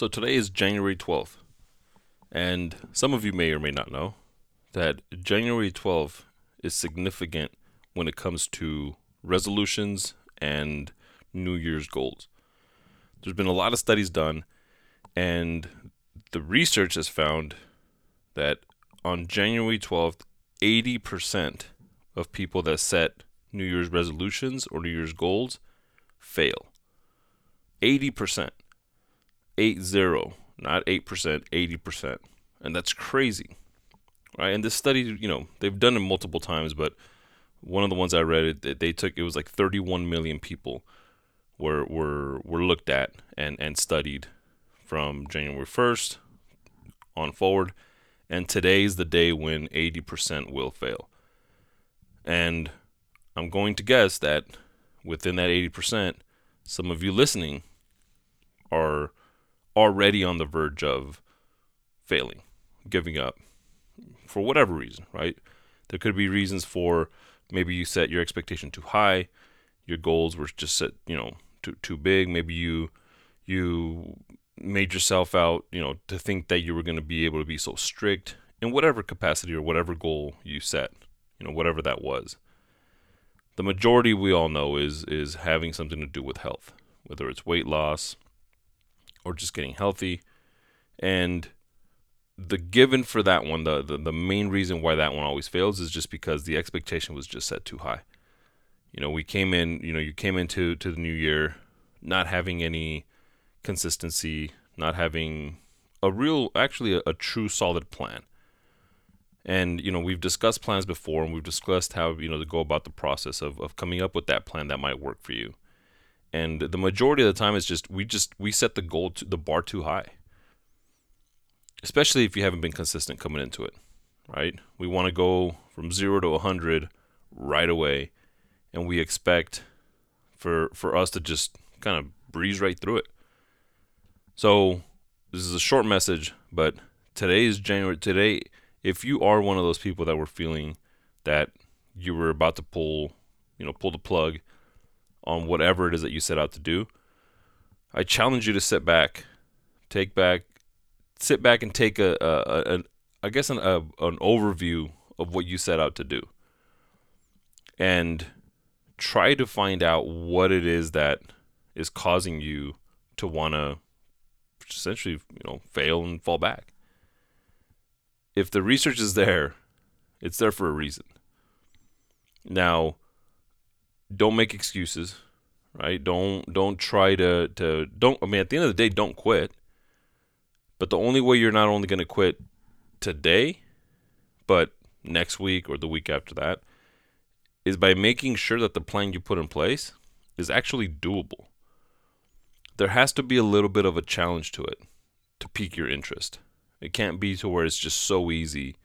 So today is January 12th. And some of you may or may not know that January 12th is significant when it comes to resolutions and New Year's goals. There's been a lot of studies done, and the research has found that on January 12th, 80% of people that set New Year's resolutions or New Year's goals fail. 80%. 80, not 8%, 80%. And that's crazy. Right? And this study, you know, they've done it multiple times, but one of the ones I read, it, they took it was like 31 million people were were were looked at and and studied from January 1st on forward, and today's the day when 80% will fail. And I'm going to guess that within that 80%, some of you listening are already on the verge of failing, giving up for whatever reason, right? There could be reasons for maybe you set your expectation too high, your goals were just set, you know, too too big. Maybe you you made yourself out, you know, to think that you were going to be able to be so strict in whatever capacity or whatever goal you set, you know, whatever that was. The majority we all know is is having something to do with health, whether it's weight loss, or just getting healthy. And the given for that one, the, the, the main reason why that one always fails is just because the expectation was just set too high. You know, we came in, you know, you came into to the new year not having any consistency, not having a real, actually, a, a true solid plan. And, you know, we've discussed plans before and we've discussed how, you know, to go about the process of, of coming up with that plan that might work for you and the majority of the time it's just we just we set the goal to the bar too high. Especially if you haven't been consistent coming into it right? We want to go from 0 to 100 right away and we expect for for us to just kind of breeze right through it. So this is a short message but today is january today if you are one of those people that were feeling that you were about to pull you know pull the plug on whatever it is that you set out to do, I challenge you to sit back, take back, sit back and take a, a, a I guess an, a, an overview of what you set out to do, and try to find out what it is that is causing you to want to essentially, you know, fail and fall back. If the research is there, it's there for a reason. Now, don't make excuses, right? Don't don't try to to don't. I mean, at the end of the day, don't quit. But the only way you're not only going to quit today, but next week or the week after that, is by making sure that the plan you put in place is actually doable. There has to be a little bit of a challenge to it to pique your interest. It can't be to where it's just so easy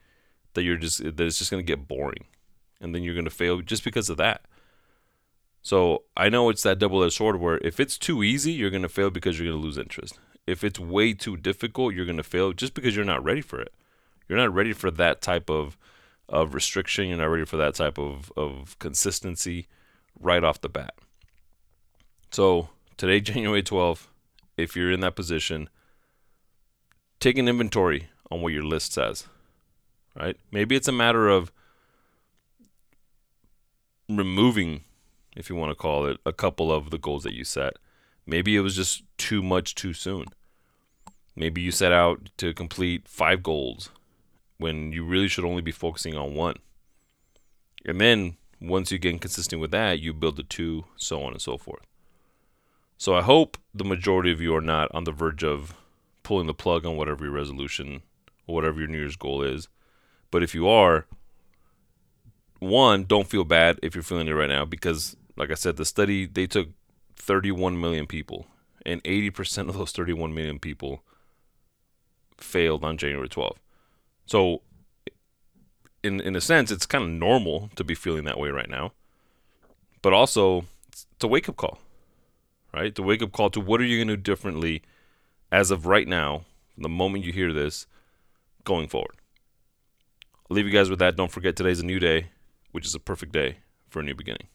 that you're just that it's just going to get boring, and then you're going to fail just because of that. So I know it's that double edged sword where if it's too easy, you're going to fail because you're going to lose interest. If it's way too difficult, you're going to fail just because you're not ready for it. You're not ready for that type of, of restriction. You're not ready for that type of, of consistency right off the bat. So today, January 12th, if you're in that position, take an inventory on what your list says. Right? Maybe it's a matter of removing if you want to call it, a couple of the goals that you set. Maybe it was just too much too soon. Maybe you set out to complete five goals when you really should only be focusing on one. And then once you get consistent with that, you build the two, so on and so forth. So I hope the majority of you are not on the verge of pulling the plug on whatever your resolution or whatever your New Year's goal is. But if you are, one, don't feel bad if you're feeling it right now because like I said, the study they took 31 million people, and 80% of those 31 million people failed on January 12th. So, in in a sense, it's kind of normal to be feeling that way right now, but also it's a wake up call, right? The wake up call to what are you going to do differently as of right now, the moment you hear this, going forward. I'll leave you guys with that. Don't forget today's a new day, which is a perfect day for a new beginning.